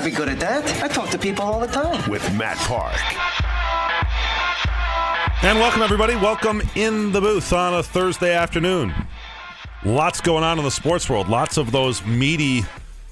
I'd be good at that. I talk to people all the time. with Matt Park. And welcome, everybody. Welcome in the booth on a Thursday afternoon. Lots going on in the sports world. Lots of those meaty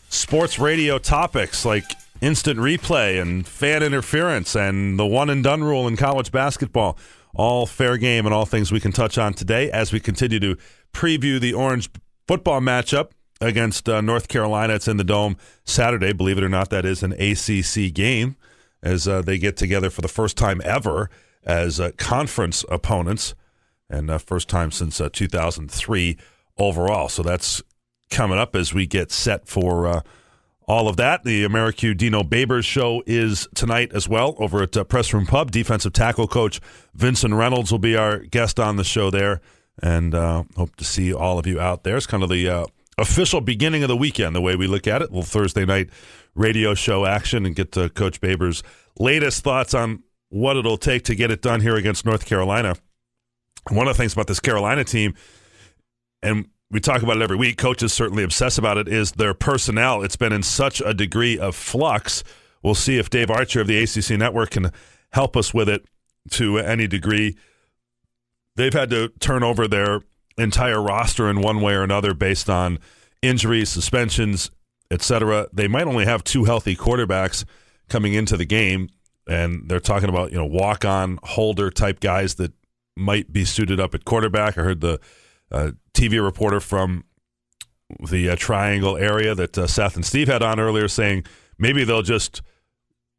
sports radio topics like instant replay and fan interference and the one and done rule in college basketball. All fair game and all things we can touch on today as we continue to preview the Orange football matchup against uh, North Carolina. It's in the Dome Saturday. Believe it or not, that is an ACC game as uh, they get together for the first time ever as uh, conference opponents and uh, first time since uh, 2003 overall. So that's coming up as we get set for uh, all of that. The AmeriCU Dino Babers show is tonight as well over at Press Room Pub. Defensive tackle coach Vinson Reynolds will be our guest on the show there, and hope to see all of you out there. It's kind of the official beginning of the weekend, the way we look at it. little Thursday night radio show action and get to Coach Babers' latest thoughts on what it'll take to get it done here against North Carolina. One of the things about this Carolina team, and we talk about it every week, coaches certainly obsess about it, is their personnel. It's been in such a degree of flux. We'll see if Dave Archer of the ACC Network can help us with it to any degree. They've had to turn over their entire roster in one way or another based on injuries, suspensions, etc. They might only have two healthy quarterbacks coming into the game, and they're talking about you know walk on holder type guys that might be suited up at quarterback. I heard the uh, TV reporter from the uh, Triangle area that uh, Seth and Steve had on earlier saying maybe they'll just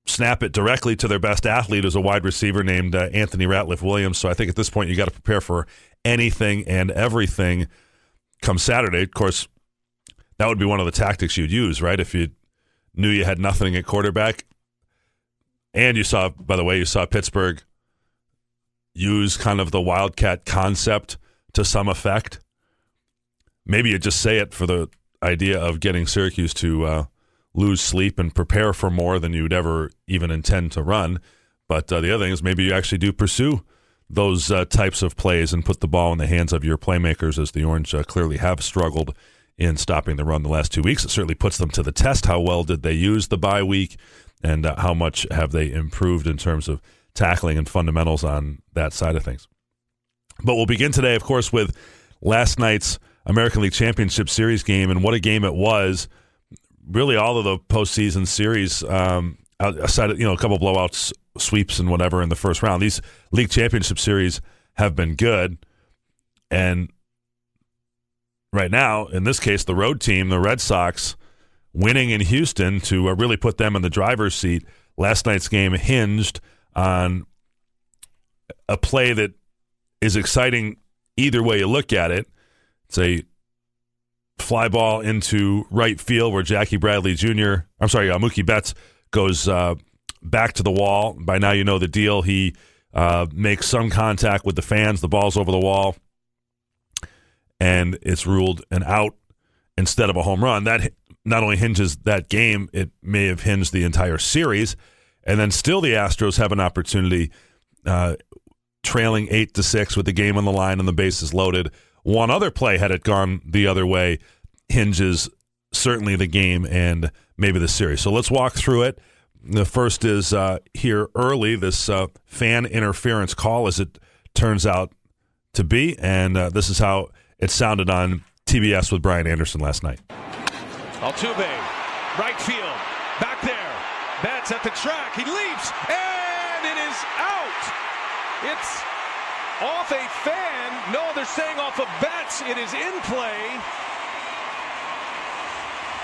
snap it directly to their best athlete as a wide receiver named uh, Anthony Ratliff Williams. So I think at this point you got to prepare for anything and everything come Saturday. Of course, that would be one of the tactics you'd use, right? If you knew you had nothing at quarterback. And you saw, by the way, you saw Pittsburgh use kind of the Wildcat concept to some effect. Maybe you just say it for the idea of getting Syracuse to uh, lose sleep and prepare for more than you'd ever even intend to run. But uh, the other thing is maybe you actually do pursue those uh, types of plays and put the ball in the hands of your playmakers, as the Orange uh, clearly have struggled in stopping the run the last two weeks. It certainly puts them to the test. How well did they use the bye week, and uh, how much have they improved in terms of tackling and fundamentals on that side of things? But we'll begin today, of course, with last night's American League Championship Series game, and what a game it was. Really, all of the postseason series, um, aside you know a couple blowouts, sweeps, and whatever in the first round, these league championship series have been good. And right now, in this case, the road team, the Red Sox, winning in Houston to uh, really put them in the driver's seat. Last night's game hinged on a play that is exciting either way you look at it. It's a fly ball into right field where Jackie Bradley Jr. I'm sorry, uh, Mookie Betts goes uh, back to the wall. By now, you know the deal. He uh, makes some contact with the fans. The ball's over the wall, and it's ruled an out instead of a home run. That not only hinges that game, it may have hinged the entire series. And then still, the Astros have an opportunity, uh, trailing eight to six with the game on the line and the bases loaded. One other play, had it gone the other way, hinges certainly the game and maybe the series. So let's walk through it. The first is uh, here early, this uh, fan interference call, as it turns out to be. And uh, this is how it sounded on TBS with Brian Anderson last night. Altuve, right field, back there. Betts at the track. He leaps, and it is out. It's off a fan. No, they're saying off of Betts. It is in play.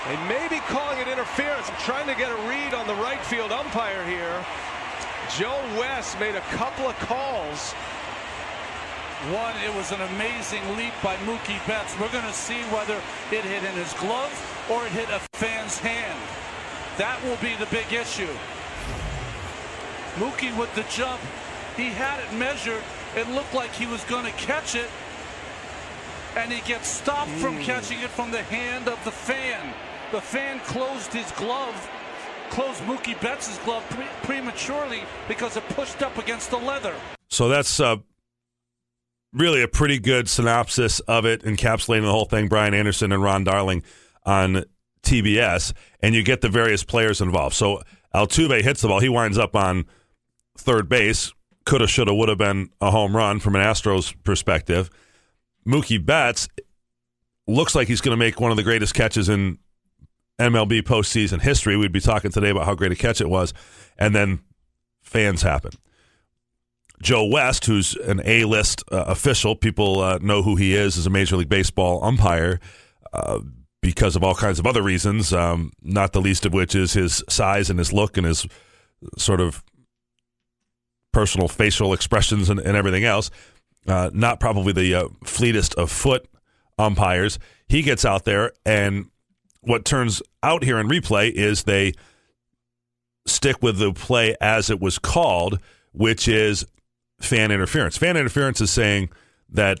They may be calling it interference. I'm trying to get a read on the right field umpire here. Joe West made a couple of calls. One, it was an amazing leap by Mookie Betts. We're going to see whether it hit in his glove or it hit a fan's hand. That will be the big issue. Mookie with the jump, he had it measured. It looked like he was going to catch it, and he gets stopped from hmm. catching it from the hand of the fan. The fan closed his glove, closed Mookie Betts' glove pre- prematurely because it pushed up against the leather. So that's uh, really a pretty good synopsis of it, encapsulating the whole thing. Brian Anderson and Ron Darling on TBS, and you get the various players involved. So Altuve hits the ball. He winds up on third base. Coulda, shoulda, would have been a home run from an Astros perspective. Mookie Betts looks like he's going to make one of the greatest catches in MLB postseason history. We'd be talking today about how great a catch it was. And then fans happen. Joe West, who's an A list uh, official, people uh, know who he is as a Major League Baseball umpire uh, because of all kinds of other reasons, um, not the least of which is his size and his look and his sort of personal facial expressions and, and everything else. Uh, not probably the uh, fleetest of foot umpires. He gets out there, and what turns out here in replay is they stick with the play as it was called, which is fan interference. Fan interference is saying that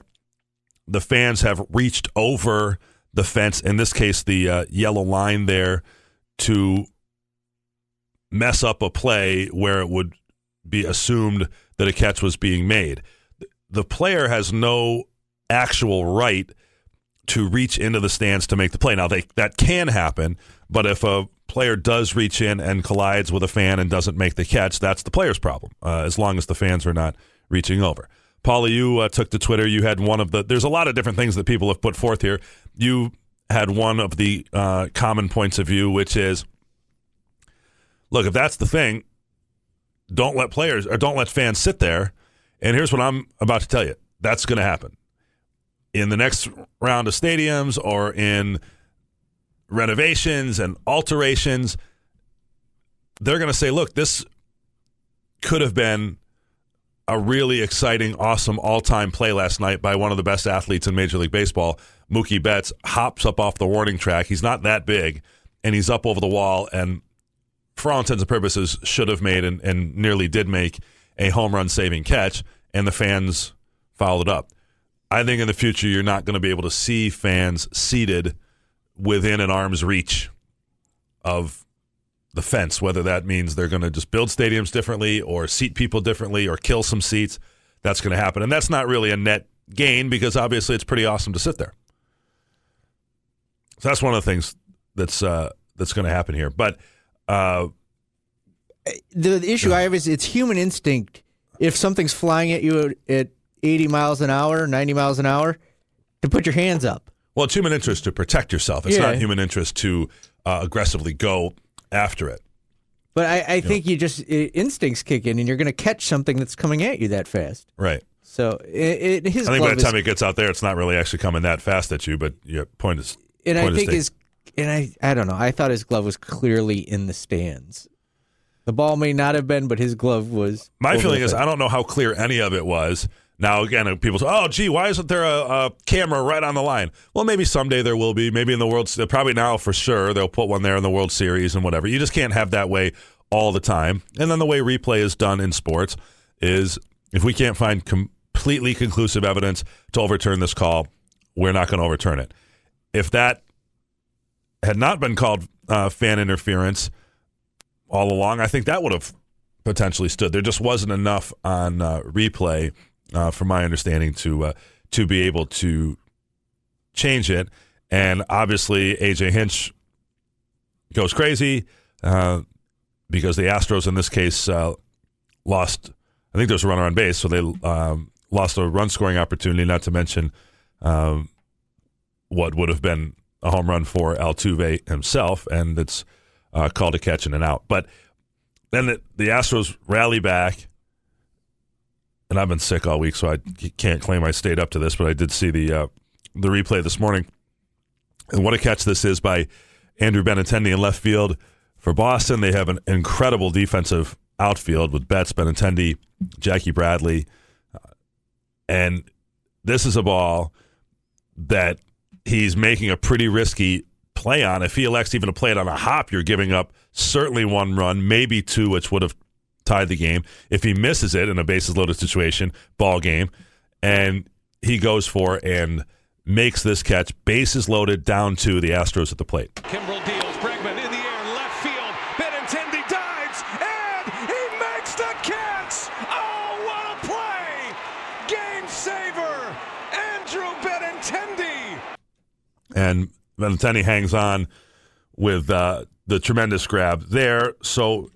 the fans have reached over the fence, in this case, the uh, yellow line there, to mess up a play where it would be assumed that a catch was being made. The player has no actual right to reach into the stands to make the play. Now, they, that can happen, but if a player does reach in and collides with a fan and doesn't make the catch, that's the player's problem, uh, as long as the fans are not reaching over. Paula, you uh, took to Twitter. You had one of the. There's a lot of different things that people have put forth here. You had one of the uh, common points of view, which is, look, if that's the thing, don't let players or don't let fans sit there. And here's what I'm about to tell you: that's going to happen in the next round of stadiums or in renovations and alterations. They're going to say, look, this could have been a really exciting, awesome all time play last night by one of the best athletes in Major League Baseball. Mookie Betts hops up off the warning track. He's not that big, and he's up over the wall, and for all intents and purposes, should have made and, and nearly did make a home run saving catch, and the fans followed up. I think in the future, you're not going to be able to see fans seated within an arm's reach of the fence, whether that means they're going to just build stadiums differently or seat people differently or kill some seats. That's going to happen. And that's not really a net gain because obviously it's pretty awesome to sit there. So that's one of the things that's uh, that's going to happen here. But uh, the, the issue I have is it's human instinct. If something's flying at you at, 80 miles an hour, 90 miles an hour, to put your hands up. well, it's human interest to protect yourself. It's Yeah. not human interest to uh, aggressively go after it. But I, I think you just i instincts kick in, and you're going to catch something that's coming at you that fast. Right. So it, it, his I think by the is- time it gets out there, it's not really actually coming that fast at you. But your point is, and I point is think his and I I don't know. I thought his glove was clearly in the stands. The ball may not have been, but his glove was. My feeling is. I don't know how clear any of it was. Now again, people say, "Oh, gee, why isn't there a, a camera right on the line?" Well, maybe someday there will be. Maybe in the World, probably now for sure they'll put one there in the World Series and whatever. You just can't have that way all the time. And then the way replay is done in sports is if we can't find completely conclusive evidence to overturn this call, we're not going to overturn it. If that had not been called uh, fan interference all along, I think that would have potentially stood. There just wasn't enough on uh, replay, uh, from my understanding, to uh, to be able to change it. And obviously, AJ Hinch goes crazy uh, because the Astros, in this case, uh, lost. I think there was a runner on base, so they um, lost a run scoring opportunity. Not to mention um, what would have been a home run for Altuve himself, and it's uh, called a catch and an out. But then the, the Astros rally back, and I've been sick all week, so I can't claim I stayed up to this, but I did see the uh, the replay this morning. And what a catch this is by Andrew Benintendi in left field for Boston. They have an incredible defensive outfield with Betts, Benintendi, Jackie Bradley, uh, and this is a ball that he's making a pretty risky play on. If he elects even to play it on a hop, you're giving up certainly one run, maybe two, which would have tied the game. If he misses it in a bases loaded situation, ball game, and he goes for and makes this catch, bases loaded down to the Astros at the plate. Kimbrel deals. Bregman in the air, left field. Benintendi dives, and he makes the catch. Oh, what a play! Game saver, Andrew Benintendi. and Benintendi hangs on with uh, the tremendous grab there. So,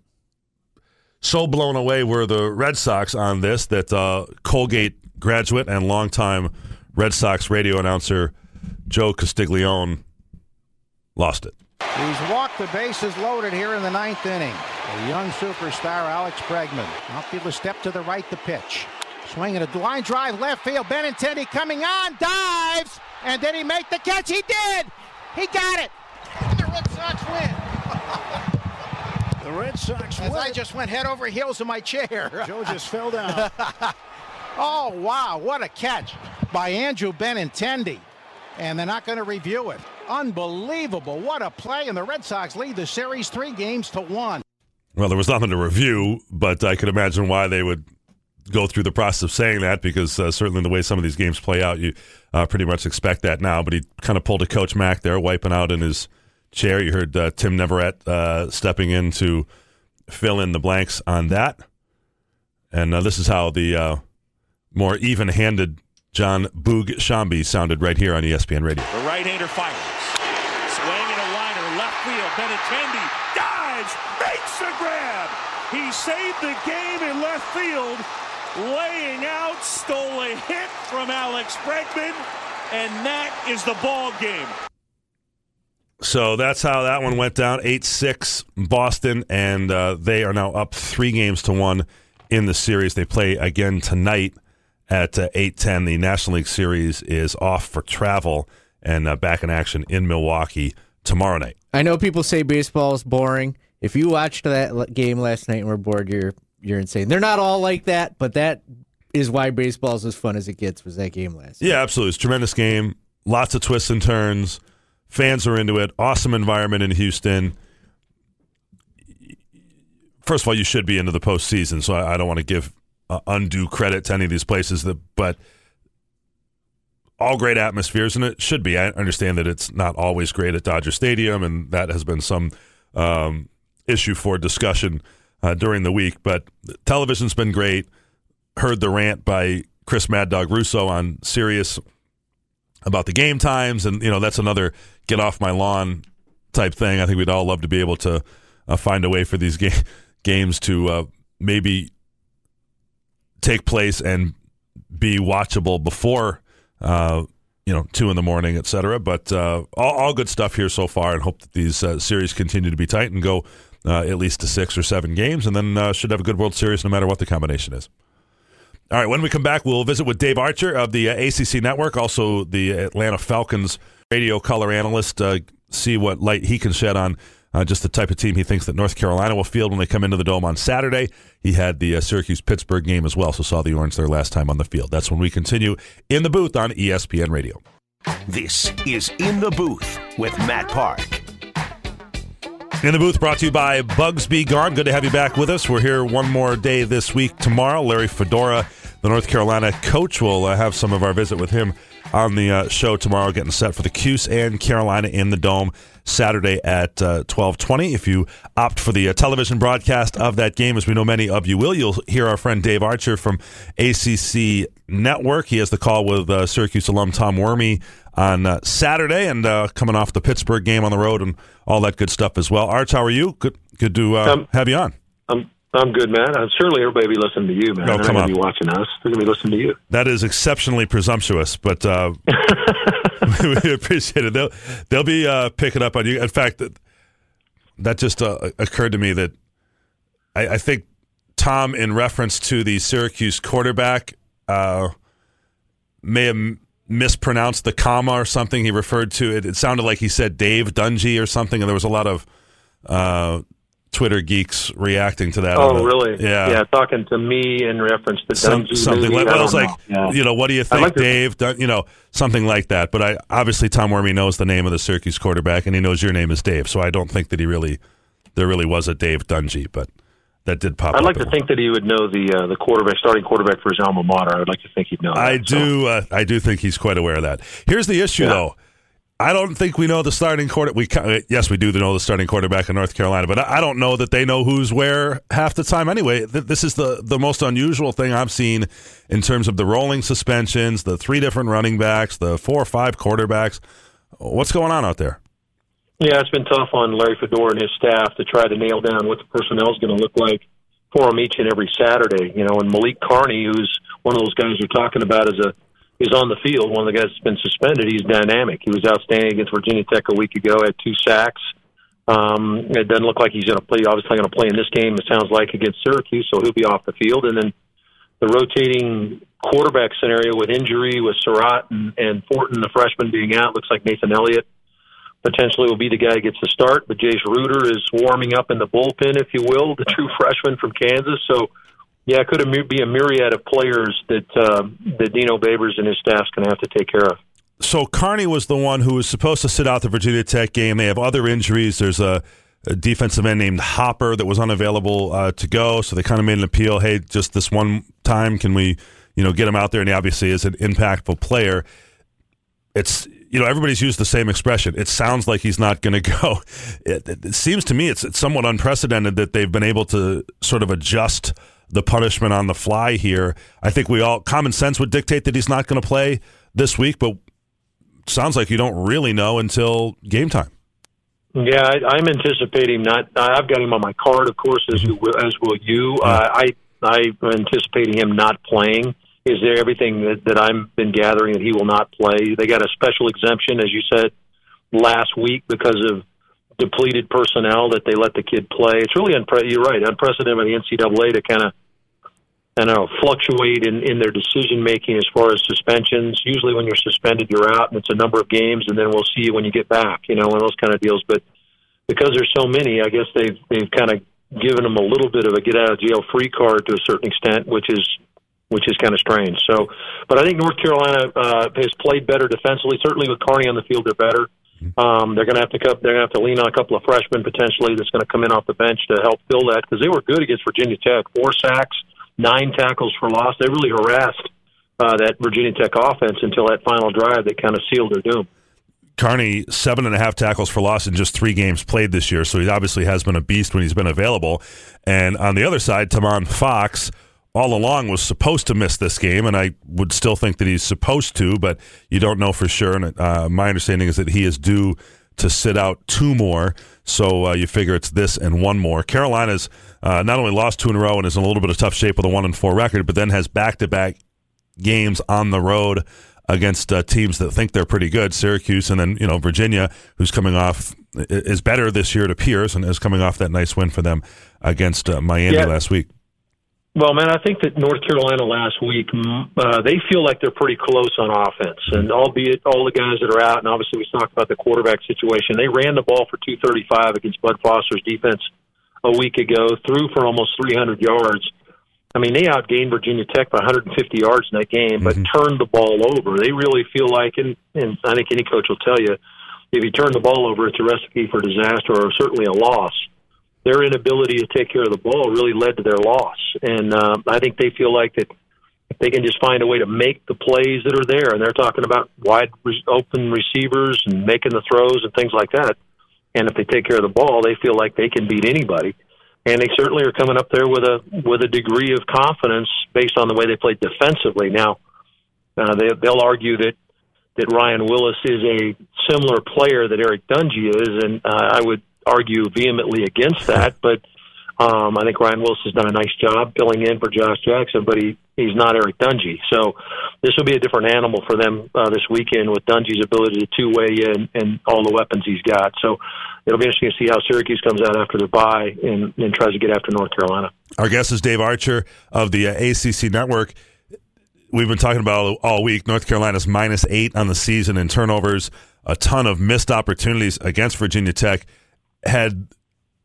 so blown away were the Red Sox on this that uh, Colgate graduate and longtime Red Sox radio announcer Joe Castiglione lost it. He's walked the bases loaded here in the ninth inning. The young superstar Alex Bregman. Outfielder step to the right, the pitch. Swinging a line drive left field. Benintendi coming on, dives, and did he make the catch? He did. He got it. And the Red Sox win. The Red Sox As. I just went head over heels in my chair. Joe just fell down. oh wow, what a catch by Andrew Benintendi. And they're not going to review it. Unbelievable. What a play. And the Red Sox lead the series three games to one. Well, there was nothing to review, but I could imagine why they would go through the process of saying that because uh, certainly the way some of these games play out, you uh, pretty much expect that now. But he kind of pulled a Coach Mack there, wiping out in his chair. You heard uh, Tim Neverett uh, stepping in to fill in the blanks on that. And uh, this is how the uh, more even handed Jon Boog Sciambi sounded right here on ESPN Radio. The right-hander fires. Swinging a liner, left field. Benintendi dives, makes the grab. He saved the game in left field, laying out, stole a hit from Alex Bregman, and that is the ball game. So that's how that one went down. 8 6 Boston, and uh, they are now up three games to one in the series. They play again tonight at uh, 8 10. The National League Series is off for travel and uh, back in action in Milwaukee tomorrow night. I know people say baseball is boring. If you watched that game last night and were bored, you're you're insane. They're not all like that, but that is why baseball is as fun as it gets. Was that game last? Yeah, absolutely. It's a tremendous game. Lots of twists and turns. Fans are into it. Awesome environment in Houston. First of all, you should be into the postseason, so I, I don't want to give uh, undue credit to any of these places. That, but all great atmospheres, and it should be. I understand that it's not always great at Dodger Stadium, and that has been some um, issue for discussion uh, during the week. But television's been great. Heard the rant by Chris Mad Dog Russo on Sirius about the game times, and you know that's another get off my lawn type thing. I think we'd all love to be able to uh, find a way for these ga- games to uh, maybe take place and be watchable before uh, you know two in the morning, et cetera. But uh, all, all good stuff here so far, and hope that these uh, series continue to be tight and go uh, at least to six or seven games, and then should have a good World Series no matter what the combination is. All right, when we come back, we'll visit with Dave Archer of the uh, ACC Network, also the Atlanta Falcons radio color analyst, uh, see what light he can shed on uh, just the type of team he thinks that North Carolina will field when they come into the Dome on Saturday. He had the uh, Syracuse Pittsburgh game as well, so saw the Orange there last time on the field. That's when we continue in the booth on ESPN Radio. This is In the Booth with Matt Park. In the booth, brought to you by Bugs Be Gone. Good to have you back with us. We're here one more day this week. Tomorrow, Larry Fedora, the North Carolina coach, will uh, have some of our visit with him on the uh, show tomorrow, getting set for the Cuse and Carolina in the Dome Saturday at uh, twelve twenty. If you opt for the uh, television broadcast of that game, as we know many of you will, you'll hear our friend Dave Archer from ACC Network. He has the call with uh, Syracuse alum Tom Werme on uh, Saturday, and uh, coming off the Pittsburgh game on the road and all that good stuff as well. Arch, how are you? Good, good to uh, Um, have you on. I'm I'm good, man. Uh, certainly, everybody be listening to you, man. Oh, They're on. gonna be watching us. They're gonna be listening to you. That is exceptionally presumptuous, but uh, we appreciate it. They'll they'll be uh, picking up on you. In fact, that that just uh, occurred to me that I, I think Tom, in reference to the Syracuse quarterback, uh, may have mispronounced the comma or something. He referred to it. It sounded like he said Dave Dungey or something, and there was a lot of uh, Twitter geeks reacting to that. Oh, the- really? Yeah. Yeah, talking to me in reference to Some, something maybe, like well, like. Yeah. you know what do you think like dave you know something like that but i obviously tom werme knows the name of the syracuse quarterback and he knows your name is dave so i don't think that he really there really was a dave dungey but that did pop I'd like to think that he would know the uh, the quarterback, starting quarterback for his alma mater. I would like to think he'd know. I that, so. do. Uh, I do think he's quite aware of that. Here's the issue, Yeah. though. I don't think we know the starting quarter. We uh, yes, we do know the starting quarterback in North Carolina, but I don't know that they know who's where half the time. Anyway, this is the the most unusual thing I've seen in terms of the rolling suspensions, the three different running backs, the four or five quarterbacks. What's going on out there? Yeah, it's been tough on Larry Fedora and his staff to try to nail down what the personnel is going to look like for them each and every Saturday. You know, and Malik Carney, who's one of those guys we're talking about, is a is on the field. One of the guys that's been suspended. He's dynamic. He was outstanding against Virginia Tech a week ago. Had two sacks. Um, it doesn't look like he's going to play. Obviously, going to play in this game. It sounds like against Syracuse, so he'll be off the field. And then the rotating quarterback scenario with injury with Surratt and, and Fortin, the freshman, being out, looks like Nathan Elliott potentially will be the guy who gets the start. But Jace Ruder is warming up in the bullpen, if you will, the true freshman from Kansas. So, yeah, it could be a myriad of players that uh, that Dino Babers and his staff's going to have to take care of. So Carney was the one who was supposed to sit out the Virginia Tech game. They have other injuries. There's a, a defensive end named Hopper that was unavailable uh, to go, so they kind of made an appeal. Hey, just this one time, can we, you know, get him out there? And he obviously is an impactful player. It's you know everybody's used the same expression. It sounds like he's not going to go. It, it, it seems to me it's, it's somewhat unprecedented that they've been able to sort of adjust the punishment on the fly here. I think we all common sense would dictate that he's not going to play this week, but sounds like you don't really know until game time. Yeah, I, I'm anticipating not. I've got him on my card, of course, as you will, as will you. Uh, I I'm anticipating him not playing. Is there everything that, that I've been gathering that he will not play? They got a special exemption, as you said last week, because of depleted personnel that they let the kid play. It's really unpre- you're right, unprecedented by the NCAA to kind of I don't know, fluctuate in, in their decision making as far as suspensions. Usually, when you're suspended, you're out, and it's a number of games, and then we'll see you when you get back. You know, one of those kind of deals. But because there's so many, I guess they've they've kind of given them a little bit of a get out of jail free card to a certain extent, which is which is kind of strange. So, but I think North Carolina uh, has played better defensively. Certainly with Carney on the field, they're better. Um, they're going to have to they're going to have to lean on a couple of freshmen potentially that's going to come in off the bench to help fill that because they were good against Virginia Tech. Four sacks, nine tackles for loss. They really harassed uh, that Virginia Tech offense until that final drive that kind of sealed their doom. Carney, seven and a half tackles for loss in just three games played this year, so he obviously has been a beast when he's been available. And on the other side, Tomon Fox all along was supposed to miss this game, and I would still think that he's supposed to, but you don't know for sure. And uh, my understanding is that he is due to sit out two more, so uh, you figure it's this and one more. Carolina's uh, not only lost two in a row and is in a little bit of tough shape with a one and four record, but then has back to back games on the road against uh, teams that think they're pretty good, Syracuse, and then you know Virginia, who's coming off is better this year, it appears, and is coming off that nice win for them against uh, Miami Yeah. last week. Well, man, I think that North Carolina last week, uh, they feel like they're pretty close on offense. And albeit all the guys that are out, and obviously we talked about the quarterback situation, they ran the ball for 235 against Bud Foster's defense a week ago, threw for almost 300 yards. I mean, they outgained Virginia Tech by 150 yards in that game, but turned the ball over. They really feel like, and, and I think any coach will tell you, if you turn the ball over, it's a recipe for disaster or certainly a loss their inability to take care of the ball really led to their loss. And uh, I think they feel like that they can just find a way to make the plays that are there, and they're talking about wide open receivers and making the throws and things like that. And if they take care of the ball, they feel like they can beat anybody. And they certainly are coming up there with a with a degree of confidence based on the way they played defensively. Now, uh, they, they'll argue that that Ryan Willis is a similar player that Eric Dungey is, and uh, I would argue vehemently against that. But um, I think Ryan Willis has done a nice job filling in for Josh Jackson, but he he's not Eric Dungey. So this will be a different animal for them uh, this weekend with Dungey's ability to two way and, and all the weapons he's got. So it'll be interesting to see how Syracuse comes out after their bye and, and tries to get after North Carolina. Our guest is Dave Archer of the uh, ACC Network. We've been talking about all week. North Carolina's minus eight on the season in turnovers, a ton of missed opportunities against Virginia Tech. Had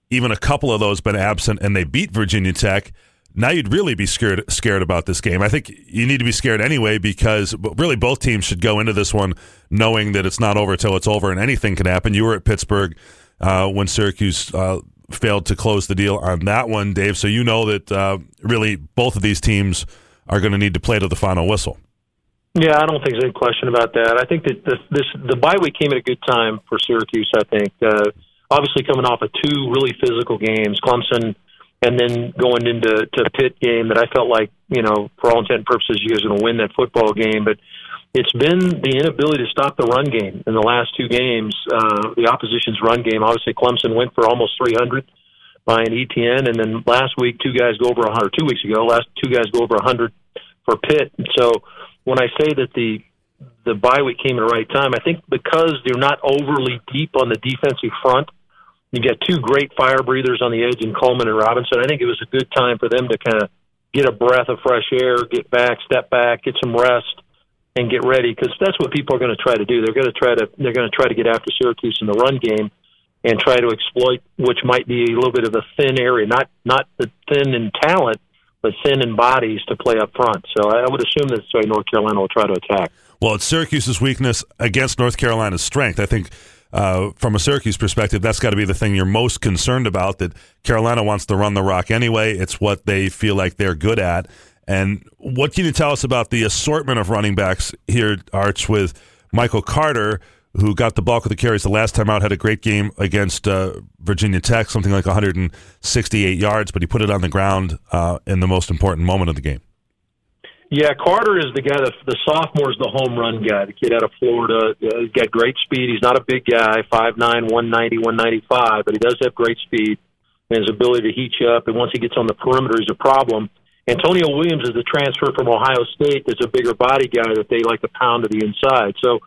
even a couple of those been absent and they beat Virginia Tech, now you'd really be scared scared about this game. I think you need to be scared anyway because really both teams should go into this one knowing that it's not over till it's over and anything can happen. You were at Pittsburgh uh, when Syracuse uh, failed to close the deal on that one, Dave. So you know that uh, really both of these teams are going to need to play to the final whistle. Yeah, I don't think there's any question about that. I think that this, this the bye week came at a good time for Syracuse. I think uh, obviously coming off of two really physical games, Clemson, and then going into to Pitt game that I felt like you know for all intent and purposes you guys are going to win that football game, but it's been the inability to stop the run game in the last two games. Uh, the opposition's run game. Obviously, Clemson went for almost 300 by Etienne, and then last week two guys go over 100. Two weeks ago, last two guys go over 100 for Pitt. So when I say that the the bye week came at the right time, I think because they're not overly deep on the defensive front. You got two great fire breathers on the edge in Coleman and Robinson. I think it was a good time for them to kind of get a breath of fresh air, get back, step back, get some rest, and get ready because that's what people are going to try to do. They're going to try to they're going to try to get after Syracuse in the run game and try to exploit which might be a little bit of a thin area, not not the thin in talent, but thin in bodies to play up front. So I would assume that's why North Carolina will try to attack. Well, it's Syracuse's weakness against North Carolina's strength. I think. Uh, from a Syracuse perspective, that's got to be the thing you're most concerned about. That Carolina wants to run the rock anyway. It's what they feel like they're good at. And what can you tell us about the assortment of running backs here, Arch, with Michael Carter, who got the bulk of the carries the last time out, had a great game against uh, Virginia Tech, something like 168 yards, but he put it on the ground uh, in the most important moment of the game. Yeah, Carter is the guy. That, the sophomore is the home run guy. The kid out of Florida. Uh, got great speed. He's not a big guy, five nine, one ninety, one ninety five, but he does have great speed and his ability to heat you up. And once he gets on the perimeter, he's a problem. Antonio Williams is the transfer from Ohio State. That's a bigger body guy that they like to pound to the inside. So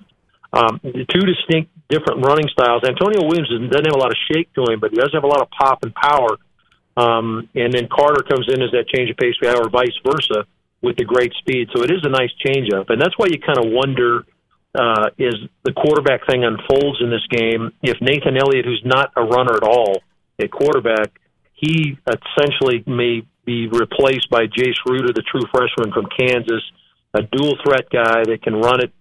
um, two distinct different running styles. Antonio Williams doesn't have a lot of shake to him, but he does have a lot of pop and power. Um, and then Carter comes in as that change of pace guy, or vice versa, with the great speed. So it is a nice change up, and that's why you kind of wonder uh, is the quarterback thing unfolds in this game. If Nathan Elliott, who's not a runner at all, at quarterback, he essentially may be replaced by Jace Ruder, the true freshman from Kansas, a dual threat guy that can run it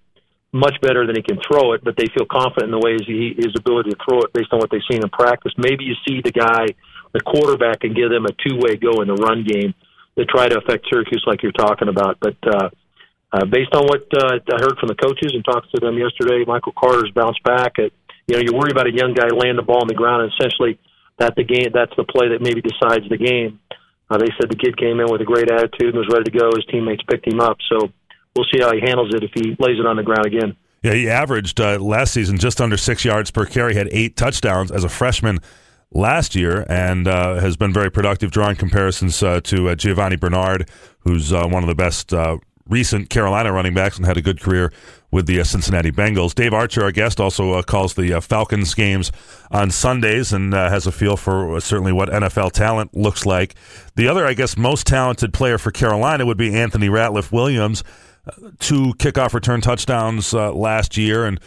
much better than he can throw it, but they feel confident in the ways he his ability to throw it based on what they've seen in practice. Maybe you see the guy, the quarterback, and give them a two way go in the run game to try to affect Syracuse like you're talking about. But uh, uh, based on what uh, I heard from the coaches and talked to them yesterday, Michael Carter's bounced back. At, you know, you worry about a young guy laying the ball on the ground, and essentially that the game that's the play that maybe decides the game. Uh, they said the kid came in with a great attitude and was ready to go. His teammates picked him up, so we'll see how he handles it if he lays it on the ground again. Yeah, he averaged uh, last season just under six yards per carry, had eight touchdowns as a freshman last year, and uh, has been very productive, drawing comparisons uh, to uh, Giovani Bernard, who's uh, one of the best uh, recent Carolina running backs and had a good career with the uh, Cincinnati Bengals. Dave Archer, our guest, also calls the Falcons games on Sundays and has a feel for certainly what NFL talent looks like. The other, I guess, most talented player for Carolina would be Anthony Ratliff Williams. Two kickoff return touchdowns last year, and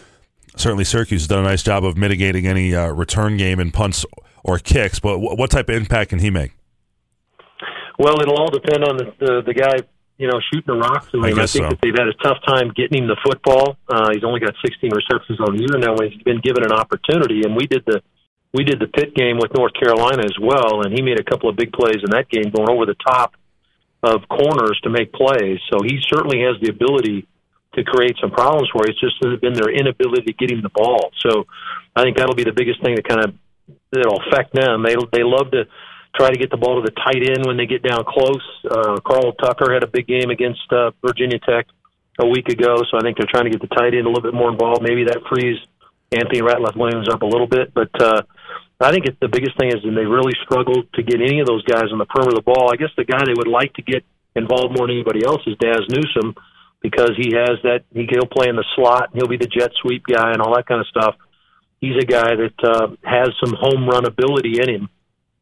certainly Syracuse has done a nice job of mitigating any return game in punts or kicks. But w- what type of impact can he make? Well, it'll all depend on the, the, the guy you know, shooting the rocks. I, mean, I, I think so. that they've had a tough time getting him the football. Uh, he's only got 16 receptions on the year now. He's been given an opportunity, and we did the we did the Pitt game with North Carolina as well, and he made a couple of big plays in that game, going over the top of corners to make plays. So he certainly has the ability to create some problems for you. It's just been their inability to get him the ball. So I think that'll be the biggest thing that kind of that'll affect them. They they love to try to get the ball to the tight end when they get down close. Uh, Carl Tucker had a big game against uh, Virginia Tech a week ago, so I think they're trying to get the tight end a little bit more involved. Maybe that frees Anthony Ratliff Williams up a little bit, but uh, I think it, the biggest thing is, and they really struggled to get any of those guys on the perimeter of the ball. I guess the guy they would like to get involved more than anybody else is Dazz Newsome because he has that he, he'll play in the slot, and he'll be the jet sweep guy and all that kind of stuff. He's a guy that uh, has some home run ability in him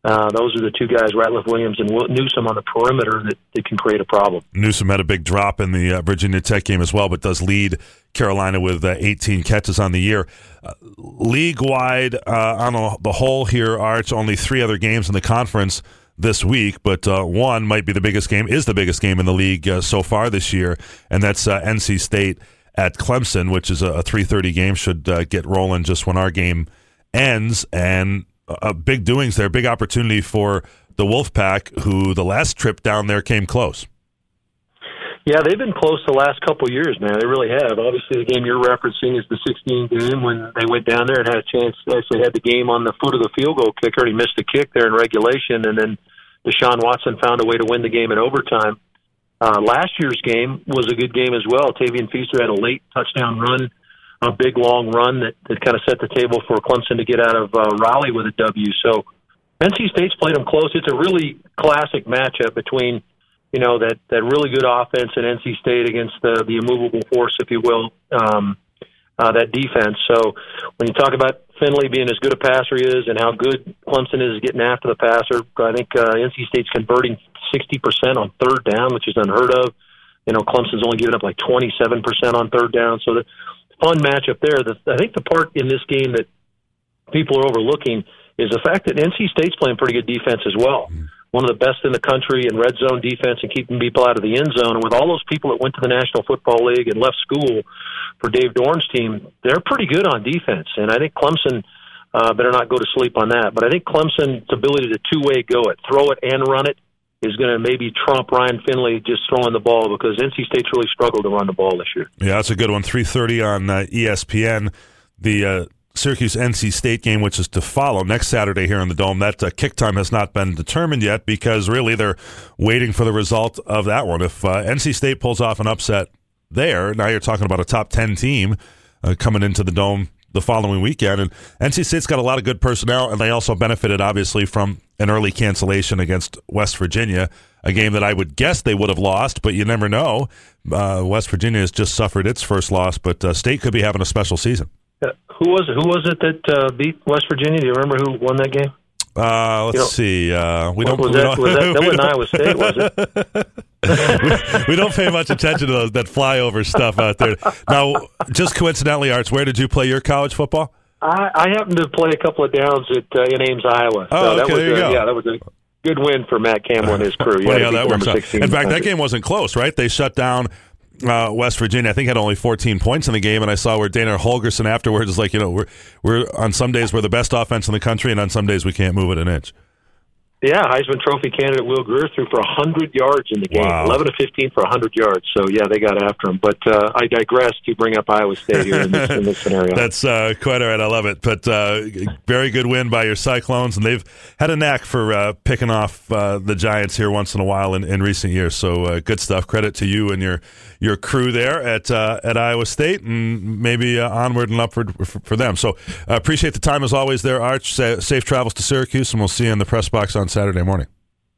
Uh, those are the two guys, Ratliff Williams and Newsome on the perimeter, that, that can create a problem. Newsome had a big drop in the uh, Virginia Tech game as well, but does lead Carolina with uh, 18 catches on the year. Uh, league wide, uh, on the whole, here, Arch, only three other games in the conference this week, but uh, one might be the biggest game, is the biggest game in the league uh, so far this year, and that's uh, NC State at Clemson, which is a, a 3:30 game. Should uh, get rolling just when our game ends, and big doings there, big opportunity for the Wolfpack, who the last trip down there came close. Yeah, they've been close the last couple years, man. They really have. Obviously, the game you're referencing is the 16 game when they went down there and had a chance. Actually, had the game on the foot of the field goal kicker. And he missed a kick there in regulation, and then Deshaun Watson found a way to win the game in overtime. Uh, last year's game was a good game as well. Tavien Feaster had a late touchdown run, a big long run that, that kind of set the table for Clemson to get out of uh, Raleigh with a W. So NC State's played them close. It's a really classic matchup between you know that that really good offense in NC State against the the immovable force, if you will, um, uh, that defense. So when you talk about Finley being as good a passer he is, and how good Clemson is getting after the passer, I think uh, NC State's converting sixty percent on third down, which is unheard of. You know, Clemson's only giving up like twenty seven percent on third down. So the fun matchup there. The, I think the part in this game that people are overlooking is the fact that NC State's playing pretty good defense as well. Mm one of the best in the country in red zone defense and keeping people out of the end zone. And with all those people that went to the National Football League and left school for Dave Doeren's team, they're pretty good on defense. And I think Clemson uh, better not go to sleep on that. But I think Clemson's ability to two way go it, throw it and run it, is going to maybe trump Ryan Finley just throwing the ball because NC State's really struggled to run the ball this year. Yeah, that's a good one. Three thirty on uh, ESPN. The uh, Syracuse NC State game, which is to follow next Saturday here in the Dome. That uh, kick time has not been determined yet because really they're waiting for the result of that one. If uh, NC State pulls off an upset there, now you're talking about a top 10 team uh, coming into the Dome the following weekend. And NC State's got a lot of good personnel, and they also benefited, obviously, from an early cancellation against West Virginia, a game that I would guess they would have lost, but you never know. Uh, West Virginia has just suffered its first loss, but uh, State could be having a special season. Uh, who was it? Who was it that uh, beat West Virginia? Do you remember who won that game? Uh, let's you know, see. Uh, we don't. Was we that, don't, was that, that was Iowa State? Was it? we, we, don't pay much attention to those, that flyover stuff out there. Now, just coincidentally, Arts, where did you play your college football? I, I happened to play a couple of downs at uh, in Ames, Iowa. So oh, okay, that was there you a, go. Yeah, that was a good win for Matt Campbell and his crew. Yeah, how that works out. In fact, that game wasn't close, right? They shut down uh, West Virginia. I think had only 14 points in the game, and I saw where Dana Holgorsen afterwards is like, you know, we're we're on some days we're the best offense in the country, and on some days we can't move it an inch. Yeah, Heisman Trophy candidate Will Grier threw for 100 yards in the game, wow. 11 to 15 for 100 yards. So, yeah, they got after him. But uh, I digress to bring up Iowa State here in this, in this scenario. That's uh, quite all right. I love it. But uh, very good win by your Cyclones, and they've had a knack for uh, picking off uh, the Giants here once in a while in, in recent years. So, uh, good stuff. Credit to you and your your crew there at at Iowa State, and maybe onward and upward for, for them. So, appreciate the time as always there, Arch. safe travels to Syracuse, and we'll see you in the press box on Saturday morning.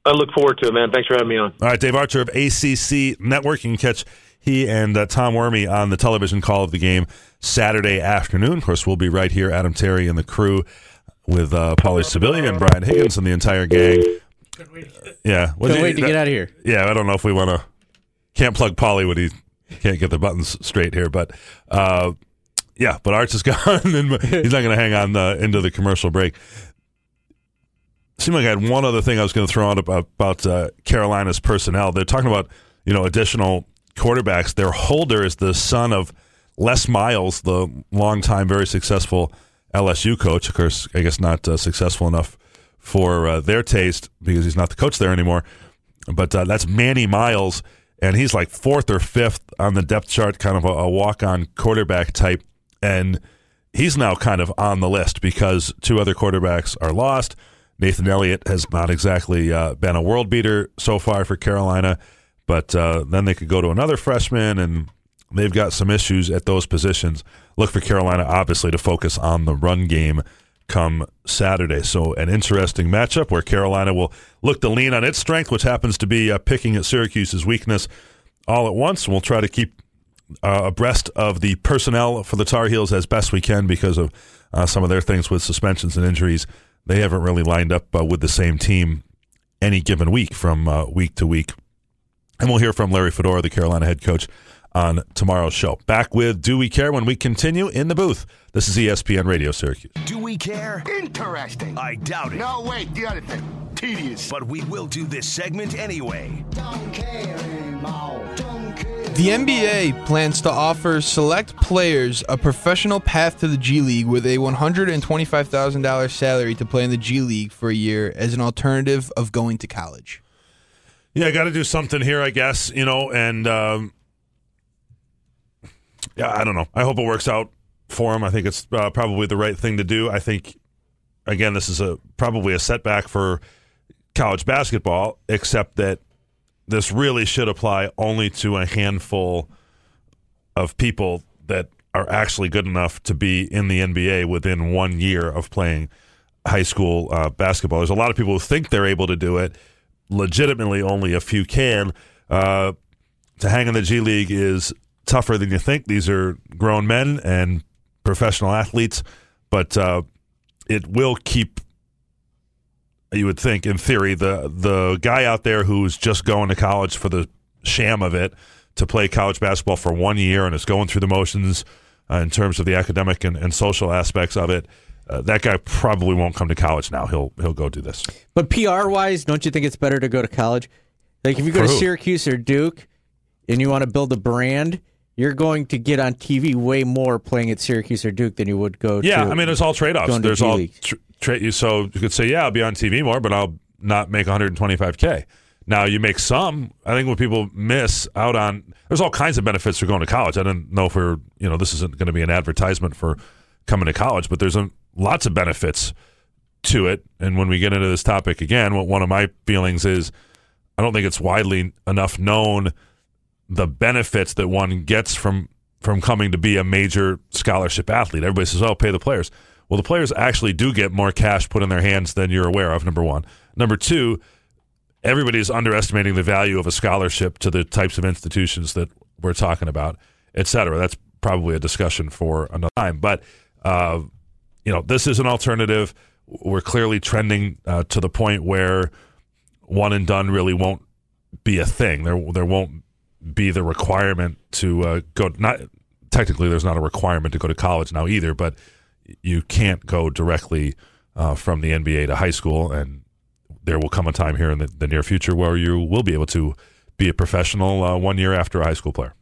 I look forward to it, man. Thanks for having me on. All right, Dave Archer of ACC Network. You can catch he and uh, Tom Werme on the television call of the game Saturday afternoon. Of course, we'll be right here, Adam Terry and the crew, with uh, Paulie Sibilia and Brian Higgins and the entire gang. Yeah, Can't wait to get out of here. Yeah, I don't know if we want to. Can't plug Polly when he can't get the buttons straight here, but uh, yeah, but Arch is gone, and he's not going to hang on uh, into the commercial break seemed like I had one other thing I was going to throw out about, about uh, Carolina's personnel. They're talking about you know additional quarterbacks. Their holder is the son of Les Miles, the longtime very successful LSU coach. Of course, I guess not uh, successful enough for uh, their taste because he's not the coach there anymore. But uh, that's Manny Miles, and he's like fourth or fifth on the depth chart, kind of a, a walk-on quarterback type, and he's now kind of on the list because two other quarterbacks are lost. Nathan Elliott has not exactly uh, been a world beater so far for Carolina, but uh, then they could go to another freshman, and they've got some issues at those positions. Look for Carolina, obviously, to focus on the run game come Saturday. So, an interesting matchup where Carolina will look to lean on its strength, which happens to be uh, picking at Syracuse's weakness all at once. We'll try to keep uh, abreast of the personnel for the Tar Heels as best we can because of uh, some of their things with suspensions and injuries they haven't really lined up uh, with the same team any given week from uh, week to week. And we'll hear from Larry Fedora, the Carolina head coach, on tomorrow's show. Back with Do We Care when we continue in the booth. This is ESPN Radio Syracuse. Do we care? Interesting. I doubt it. No, wait, the other thing. Tedious. But we will do this segment anyway. The NBA plans to offer select players a professional path to the G League with a $125,000 salary to play in the G League for a year as an alternative of going to college. Yeah, I got to do something here, I guess, you know, and um, yeah, I don't know. I hope it works out for him. I think it's uh, probably the right thing to do. I think, again, this is a probably a setback for college basketball, except that this really should apply only to a handful of people that are actually good enough to be in the NBA within one year of playing high school uh, basketball. There's a lot of people who think they're able to do it. Legitimately, only a few can. Uh, to hang in the G League is tougher than you think. These are grown men and professional athletes, but uh, it will keep you would think in theory the the guy out there who's just going to college for the sham of it to play college basketball for one year and is going through the motions uh, in terms of the academic and, and social aspects of it uh, that guy probably won't come to college now he'll he'll go do this But PR wise, don't you think it's better to go to college? Like if you go For to who? Syracuse or Duke and you want to build a brand, you're going to get on TV way more playing at Syracuse or Duke than you would go yeah to i mean it's all trade-offs going there's all tr- tra- so you could say yeah i'll be on tv more but i'll not make 125k now you make some i think what people miss out on there's all kinds of benefits for going to college i don't know if we're you know this isn't going to be an advertisement for coming to college but there's a, lots of benefits to it and when we get into this topic again what one of my feelings is i don't think it's widely enough known the benefits that one gets from from coming to be a major scholarship athlete. Everybody says, "Oh, pay the players." Well, the players actually do get more cash put in their hands than you're aware of. Number one. Number two, everybody's underestimating the value of a scholarship to the types of institutions that we're talking about, et cetera. That's probably a discussion for another time. But uh, you know, this is an alternative. We're clearly trending uh, to the point where one and done really won't be a thing. There, there won't be the requirement to uh, go. Not technically, there's not a requirement to go to college now either, but you can't go directly uh, from the NBA to high school, and there will come a time here in the, the near future where you will be able to be a professional uh, one year after a high school player.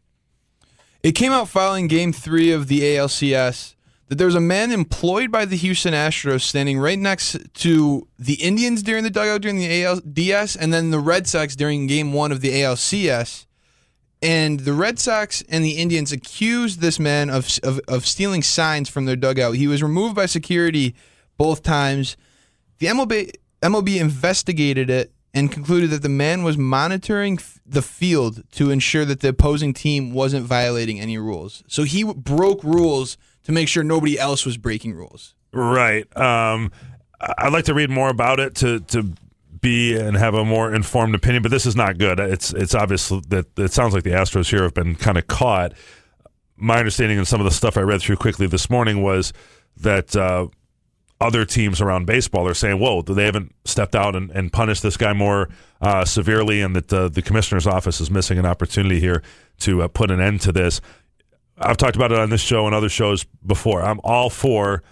It came out following game three of the ALCS that there was a man employed by the Houston Astros standing right next to the Indians during the dugout during the ALDS and then the Red Sox during game one of the ALCS. And the Red Sox and the Indians accused this man of, of, of stealing signs from their dugout. He was removed by security both times. The MLB, MLB investigated it and concluded that the man was monitoring f- the field to ensure that the opposing team wasn't violating any rules. So he w- broke rules to make sure nobody else was breaking rules. Right. Um, I'd like to read more about it to to be and have a more informed opinion, but this is not good. It's it's obvious that it sounds like the Astros here have been kind of caught. My understanding and some of the stuff I read through quickly this morning was that uh, other teams around baseball are saying, "Whoa, they haven't stepped out and, and punished this guy more uh, severely," and that uh, the commissioner's office is missing an opportunity here to uh, put an end to this. I've talked about it on this show and other shows before. I'm all for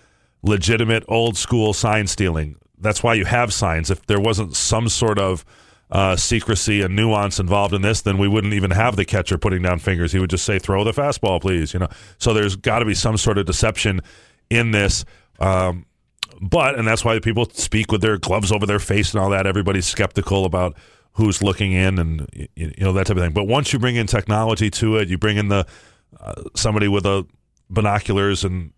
legitimate old school sign stealing. That's why you have signs. If there wasn't some sort of uh, secrecy and nuance involved in this, then we wouldn't even have the catcher putting down fingers. He would just say, "Throw the fastball, please." You know. So there's got to be some sort of deception in this. Um, but and that's why people speak with their gloves over their face and all that. Everybody's skeptical about who's looking in and you know that type of thing. But once you bring in technology to it, you bring in the uh, somebody with a binoculars and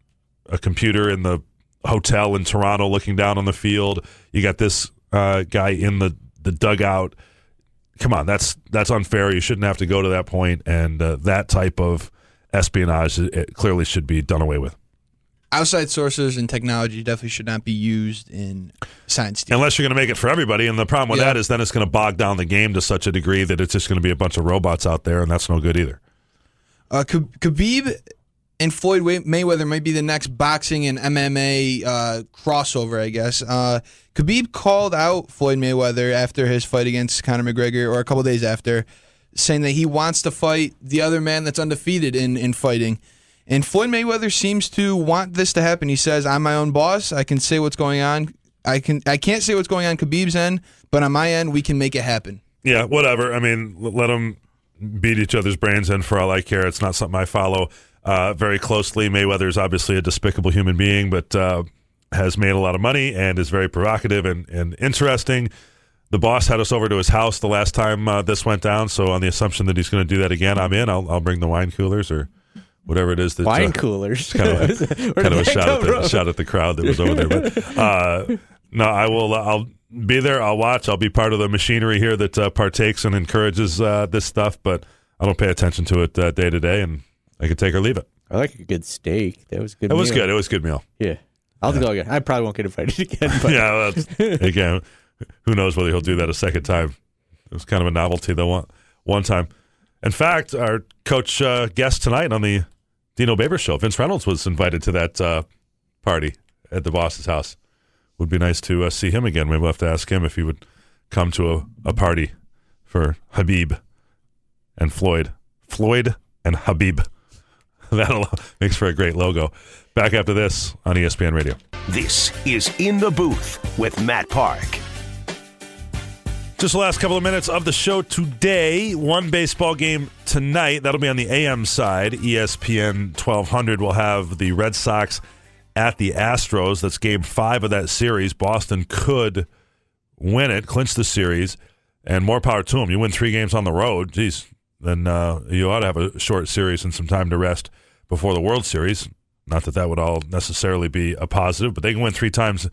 a computer in the hotel in Toronto looking down on the field. You got this uh, guy in the the dugout. Come on, that's that's unfair. You shouldn't have to go to that point, and uh, that type of espionage clearly should be done away with. Outside sources and technology definitely should not be used in science. Unless you're going to make it for everybody, and the problem with Yeah. that is then it's going to bog down the game to such a degree that it's just going to be a bunch of robots out there, and that's no good either. Uh, Kh- Khabib and Floyd Mayweather might be the next boxing and MMA uh, crossover, I guess. Uh, Khabib called out Floyd Mayweather after his fight against Conor McGregor, or a couple days after, saying that he wants to fight the other man that's undefeated in, in fighting. And Floyd Mayweather seems to want this to happen. He says, "I'm my own boss. I can say what's going on. I can. I can't say what's going on Khabib's end, but on my end, we can make it happen." Yeah, whatever. I mean, let them beat each other's brains in for all I care. It's not something I follow uh, very closely. Mayweather is obviously a despicable human being, but uh, has made a lot of money and is very provocative and, and interesting. The boss had us over to his house the last time uh, this went down, so on the assumption that he's going to do that again, I'm in. I'll, I'll bring the wine coolers or whatever it is that wine uh, coolers. Kind of, a, kind of a shot at the shot at the crowd that was over there. But uh, no, I will. I'll be there. I'll watch. I'll be part of the machinery here that uh, partakes and encourages uh, this stuff. But I don't pay attention to it uh, day to day, and I could take or leave it. I like a good steak. That was good. It was meal. good. It was a good meal. Yeah, I'll Yeah. go again. I probably won't get invited again. But yeah, well, again, who knows whether he'll do that a second time? It was kind of a novelty though. One one time. In fact, our coach uh, guest tonight on the Dino Babers show, Vince Reynolds, was invited to that uh, party at the boss's house. Would be nice to uh, see him again. Maybe we'll have to ask him if he would come to a, a party for Khabib and Floyd. Floyd and Khabib. That makes for a great logo. Back after this on ESPN Radio. This is In the Booth with Matt Park. Just the last couple of minutes of the show today. One baseball game tonight. That'll be on the AM side. ESPN 1200 will have the Red Sox at the Astros. That's game five of that series. Boston could win it, clinch the series, and more power to them. You win three games on the road, geez, then uh, you ought to have a short series and some time to rest before the World Series. Not that that would all necessarily be a positive, but they can win three times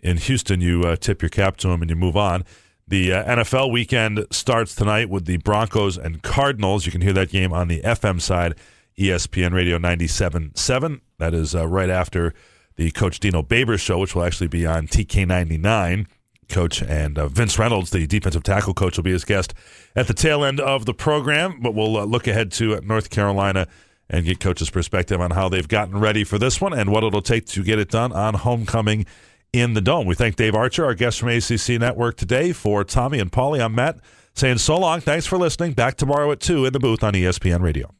in Houston. You uh, tip your cap to them and you move on. The uh, NFL weekend starts tonight with the Broncos and Cardinals. You can hear that game on the FM side, ESPN Radio 97.7. That is uh, right after the Coach Dino Babers show, which will actually be on TK99. Coach and uh, Vince Reynolds, the defensive tackle coach, will be his guest at the tail end of the program. But we'll uh, look ahead to North Carolina and get coach's perspective on how they've gotten ready for this one and what it'll take to get it done on homecoming in the dome. We thank Dave Archer, our guest from ACC Network today. For Tommy and Paulie, I'm Matt saying so long. Thanks for listening. Back tomorrow at 2 in the booth on ESPN Radio.